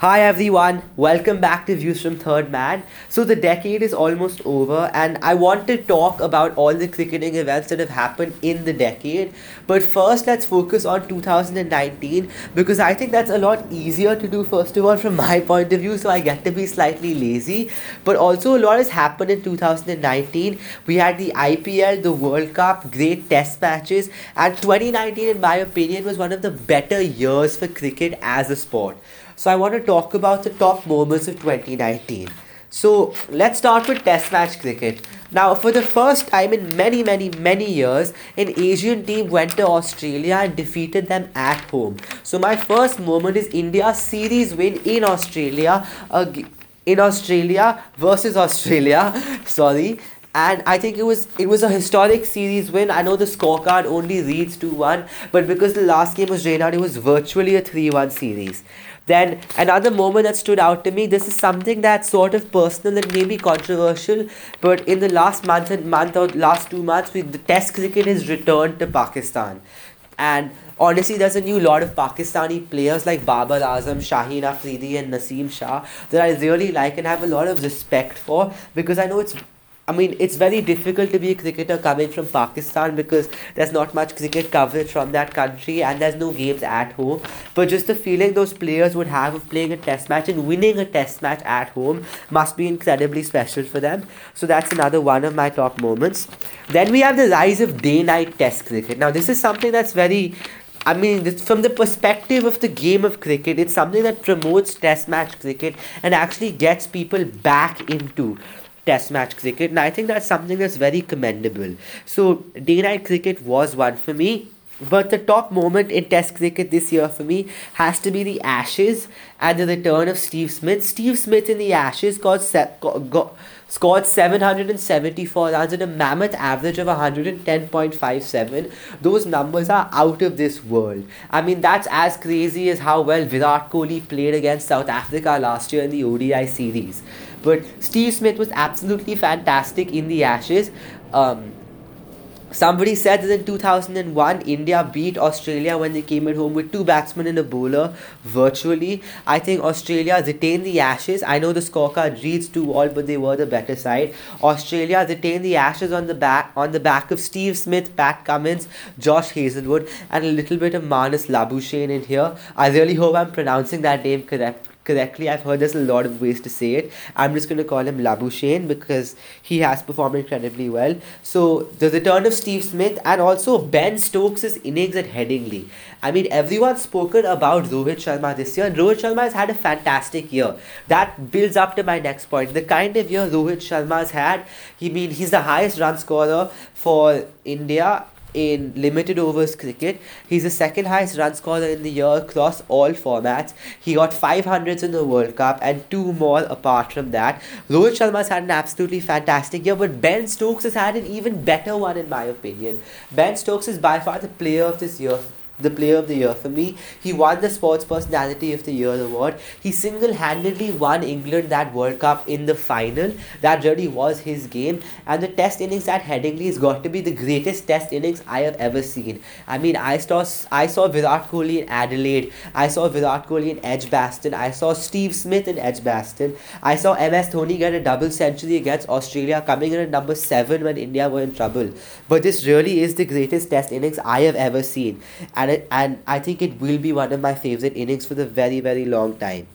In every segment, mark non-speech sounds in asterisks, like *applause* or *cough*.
Hi everyone, welcome back to Views from Third Man. So the decade is almost over and I want to talk about all the cricketing events that have happened in the decade. But first let's focus on 2019 because I think that's a lot easier to do first of all from my point of view so I get to be slightly lazy. But also a lot has happened in 2019. We had the IPL, the World Cup, great test matches and 2019 in my opinion was one of the better years for cricket as a sport. So I want to talk about the top moments of 2019. So let's start with Test match cricket. Now, for the first time in many, many, many years, an Asian team went to Australia and defeated them at home. So my first moment is India's series win in Australia. Uh, in Australia versus Australia, *laughs* sorry, and I think it was it was a historic series win. I know the scorecard only reads 2-1, but because the last game was drawn out, it was virtually a 3-1 series. Then another moment that stood out to me, this is something that's sort of personal and maybe controversial, but in the last month and month or last two months, we, the test cricket has returned to Pakistan. And honestly, there's a new lot of Pakistani players like Babar Azam, Shaheen Afridi, and Naseem Shah that I really like and have a lot of respect for because I know it's I mean, it's very difficult to be a cricketer coming from Pakistan because there's not much cricket coverage from that country and there's no games at home. But just the feeling those players would have of playing a test match and winning a test match at home must be incredibly special for them. So that's another one of my top moments. Then we have the rise of day night test cricket. Now, this is something that's very I mean, from the perspective of the game of cricket, it's something that promotes test match cricket and actually gets people back into test match cricket and I think that's something that's very commendable. So day night cricket was one for me. But the top moment in Test cricket this year for me has to be the Ashes and the return of Steve Smith. Steve Smith in the Ashes got, got, got scored 774 runs a mammoth average of 110.57. Those numbers are out of this world. I mean, that's as crazy as how well Virat Kohli played against South Africa last year in the ODI series. But Steve Smith was absolutely fantastic in the Ashes. Um, Somebody said that in 2001, India beat Australia when they came at home with two batsmen and a bowler virtually. I think Australia retained the Ashes. I know the scorecard reads 2 all, but they were the better side. Australia retained the Ashes on the back on the back of Steve Smith, Pat Cummins, Josh Hazlewood, and a little bit of Marnus Labuschagne in here. I really hope I'm pronouncing that name correct correctly. I've heard there's a lot of ways to say it. I'm just going to call him Labuschagne because he has performed incredibly well. So the return of Steve Smith and also Ben Stokes' innings at Headingley. I mean, everyone's spoken about Rohit Sharma this year, and Rohit Sharma has had a fantastic year. That builds up to my next point. The kind of year Rohit Sharma has had, he mean he's the highest run scorer for India in limited overs cricket. He's the second highest run scorer in the year across all formats. He got 500s in the World Cup and two more apart from that. Rohit Sharma's had an absolutely fantastic year, but Ben Stokes has had an even better one in my opinion. Ben Stokes is by far the player of this year the player of the year for me. He won the Sports Personality of the Year award. He single handedly won England that World Cup in the final. That really was his game. And the test innings at Headingley has got to be the greatest test innings I have ever seen. I mean, I saw, I saw Virat Kohli in Adelaide. I saw Virat Kohli in Edgbaston. I saw Steve Smith in Edgbaston. I saw MS Dhoni get a double century against Australia, coming in at number 7 when India were in trouble. But this really is the greatest test innings I have ever seen. And and it, and I think it will be one of my favorite innings for the very very long time.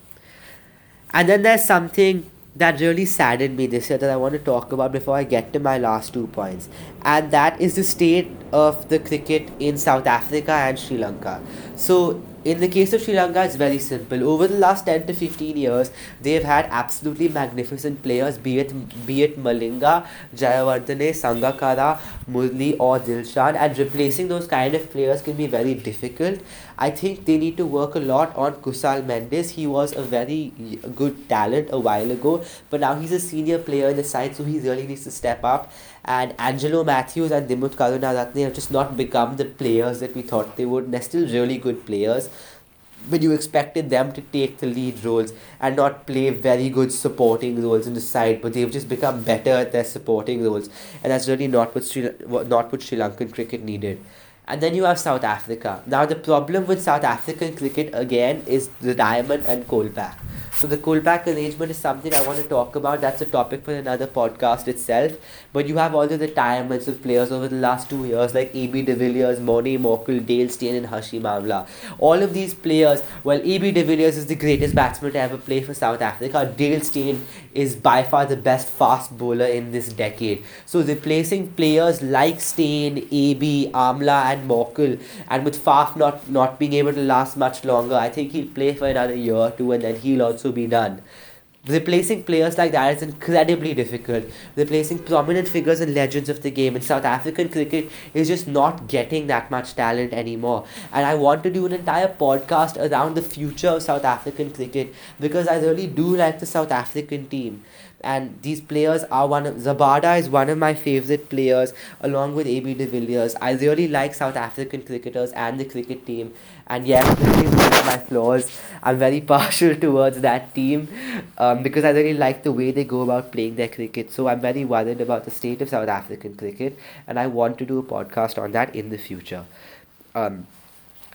And then there's something that really saddened me this year that I want to talk about before I get to my last two points, and that is the state of the cricket in South Africa and Sri Lanka. So in the case of Sri Lanka, it's very simple. Over the last 10 to 15 years, they've had absolutely magnificent players, be it, be it Malinga, Jayawardene, Sangakkara, Murli, or Dilshan, and replacing those kind of players can be very difficult. I think they need to work a lot on Kusal Mendis. He was a very good talent a while ago, but now he's a senior player in the side, so he really needs to step up. And Angelo Mathews and Dimuth Karunaratne have just not become the players that we thought they would. They're still really good players but you expected them to take the lead roles and not play very good supporting roles in the side, but they've just become better at their supporting roles, and that's really not what Sri, not what Sri Lankan cricket needed. And then you have South Africa. Now the problem with South African cricket again is the diamond and Kolpak. So the Kolpak arrangement is something I want to talk about. That's a topic for another podcast itself. But you have all the retirements of players over the last two years, like AB de Villiers, Morne Morkel, Dale Steyn, and Hashim Amla. All of these players, well, AB de Villiers is the greatest batsman to ever play for South Africa. Dale Steyn is by far the best fast bowler in this decade. So replacing players like Steyn, AB, Amla, and Morkel, and with Faf not not being able to last much longer, I think he'll play for another year or two, and then he'll also be done. Replacing players like that is incredibly difficult. Replacing prominent figures and legends of the game in South African cricket is just not getting that much talent anymore. And I want to do an entire podcast around the future of South African cricket because I really do like the South African team and these players are one of Rabada is one of my favorite players along with AB de Villiers. I really like South African cricketers and the cricket team and yes this is one of my flaws. I'm very *laughs* partial towards that team um, because I really like the way they go about playing their cricket. So I'm very worried about the state of South African cricket and I want to do a podcast on that in the future. Um,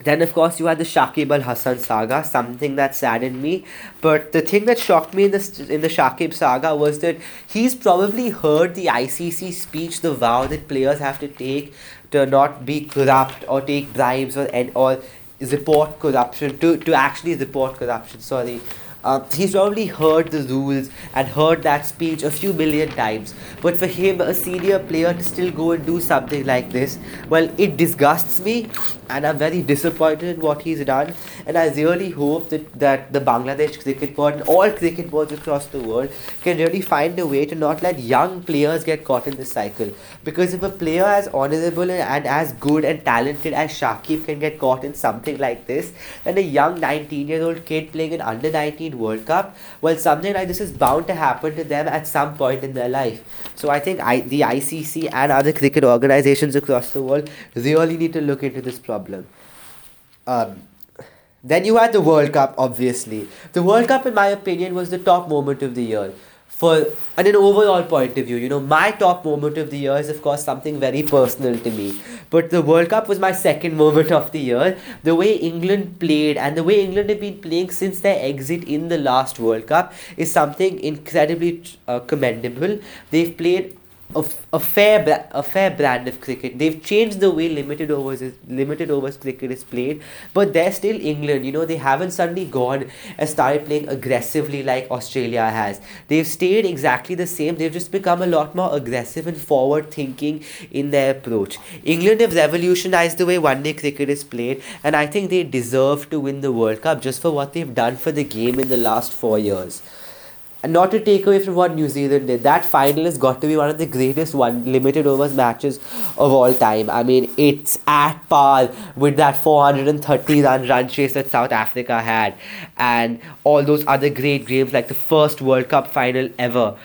then, of course, you had the Shakib Al Hasan saga, something that saddened me. But the thing that shocked me in the, in the Shakib saga was that he's probably heard the ICC speech, the vow that players have to take to not be corrupt or take bribes or, or report corruption, to, to actually report corruption, sorry. Uh, he's probably heard the rules and heard that speech a few million times. But for him, a senior player, to still go and do something like this, well, it disgusts me and I'm very disappointed in what he's done. And I really hope that, that the Bangladesh cricket board and all cricket boards across the world can really find a way to not let young players get caught in this cycle. Because if a player as honorable and as good and talented as Shakib can get caught in something like this, then a young 19 year old kid playing an under 19 World Cup, well, something like this is bound to happen to them at some point in their life. So I think I, the ICC and other cricket organizations across the world really need to look into this problem problem. Um, then you had the World Cup, obviously. The World Cup, in my opinion, was the top moment of the year. For and an overall point of view, you know, my top moment of the year is, of course, something very personal to me. But the World Cup was my second *laughs* moment of the year. The way England played and the way England have been playing since their exit in the last World Cup is something incredibly uh, commendable. They've played a, a fair a fair brand of cricket. They've changed the way limited overs is, limited overs cricket is played, but they're still England. You know they haven't suddenly gone and started playing aggressively like Australia has. They've stayed exactly the same. They've just become a lot more aggressive and forward thinking in their approach. England have revolutionized the way one day cricket is played, and I think they deserve to win the World Cup just for what they've done for the game in the last four years. And not to take away from what New Zealand did, that final has got to be one of the greatest one limited overs matches of all time. I mean, it's at par with that 430 run run chase that South Africa had, and all those other great games like the first World Cup final ever.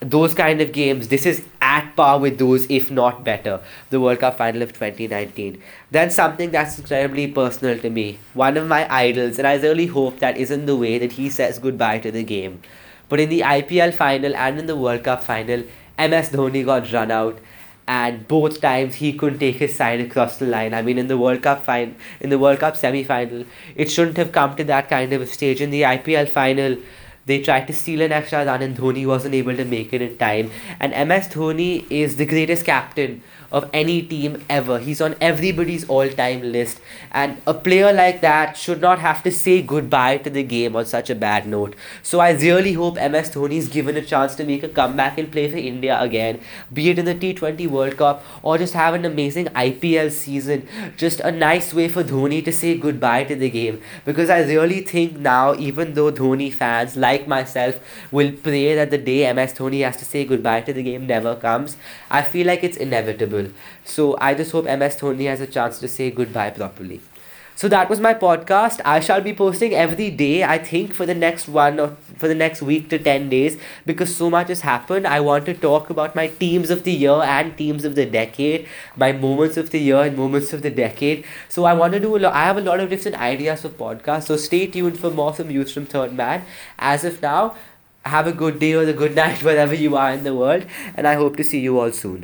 Those kind of games, this is at par with those, if not better. The World Cup final of 2019. Then something that's incredibly personal to me. One of my idols, and I really hope that isn't the way that he says goodbye to the game. But in the IPL final and in the World Cup final, MS Dhoni got run out and both times he couldn't take his side across the line. I mean, in the World Cup final, in the World Cup semi-final, it shouldn't have come to that kind of a stage. In the IPL final, they tried to steal an extra run, and Dhoni wasn't able to make it in time. And MS Dhoni is the greatest captain of any team ever. He's on everybody's all time list. And a player like that should not have to say goodbye to the game on such a bad note. So I really hope MS Dhoni is given a chance to make a comeback and play for India again, be it in the T20 World Cup or just have an amazing IPL season. Just a nice way for Dhoni to say goodbye to the game. Because I really think now, even though Dhoni fans like myself will pray that the day MS Dhoni has to say goodbye to the game never comes, I feel like it's inevitable. So I just hope MS Dhoni has a chance to say goodbye properly. So that was my podcast. I shall be posting every day, I think, for the next one or for the next week to 10 days because so much has happened. I want to talk about my teams of the year and teams of the decade, my moments of the year and moments of the decade. So I want to do a lot, I have a lot of different ideas for podcasts. So stay tuned for more from Views from Third Man. As of now, have a good day or a good *laughs* night wherever you are in the world, and I hope to see you all soon.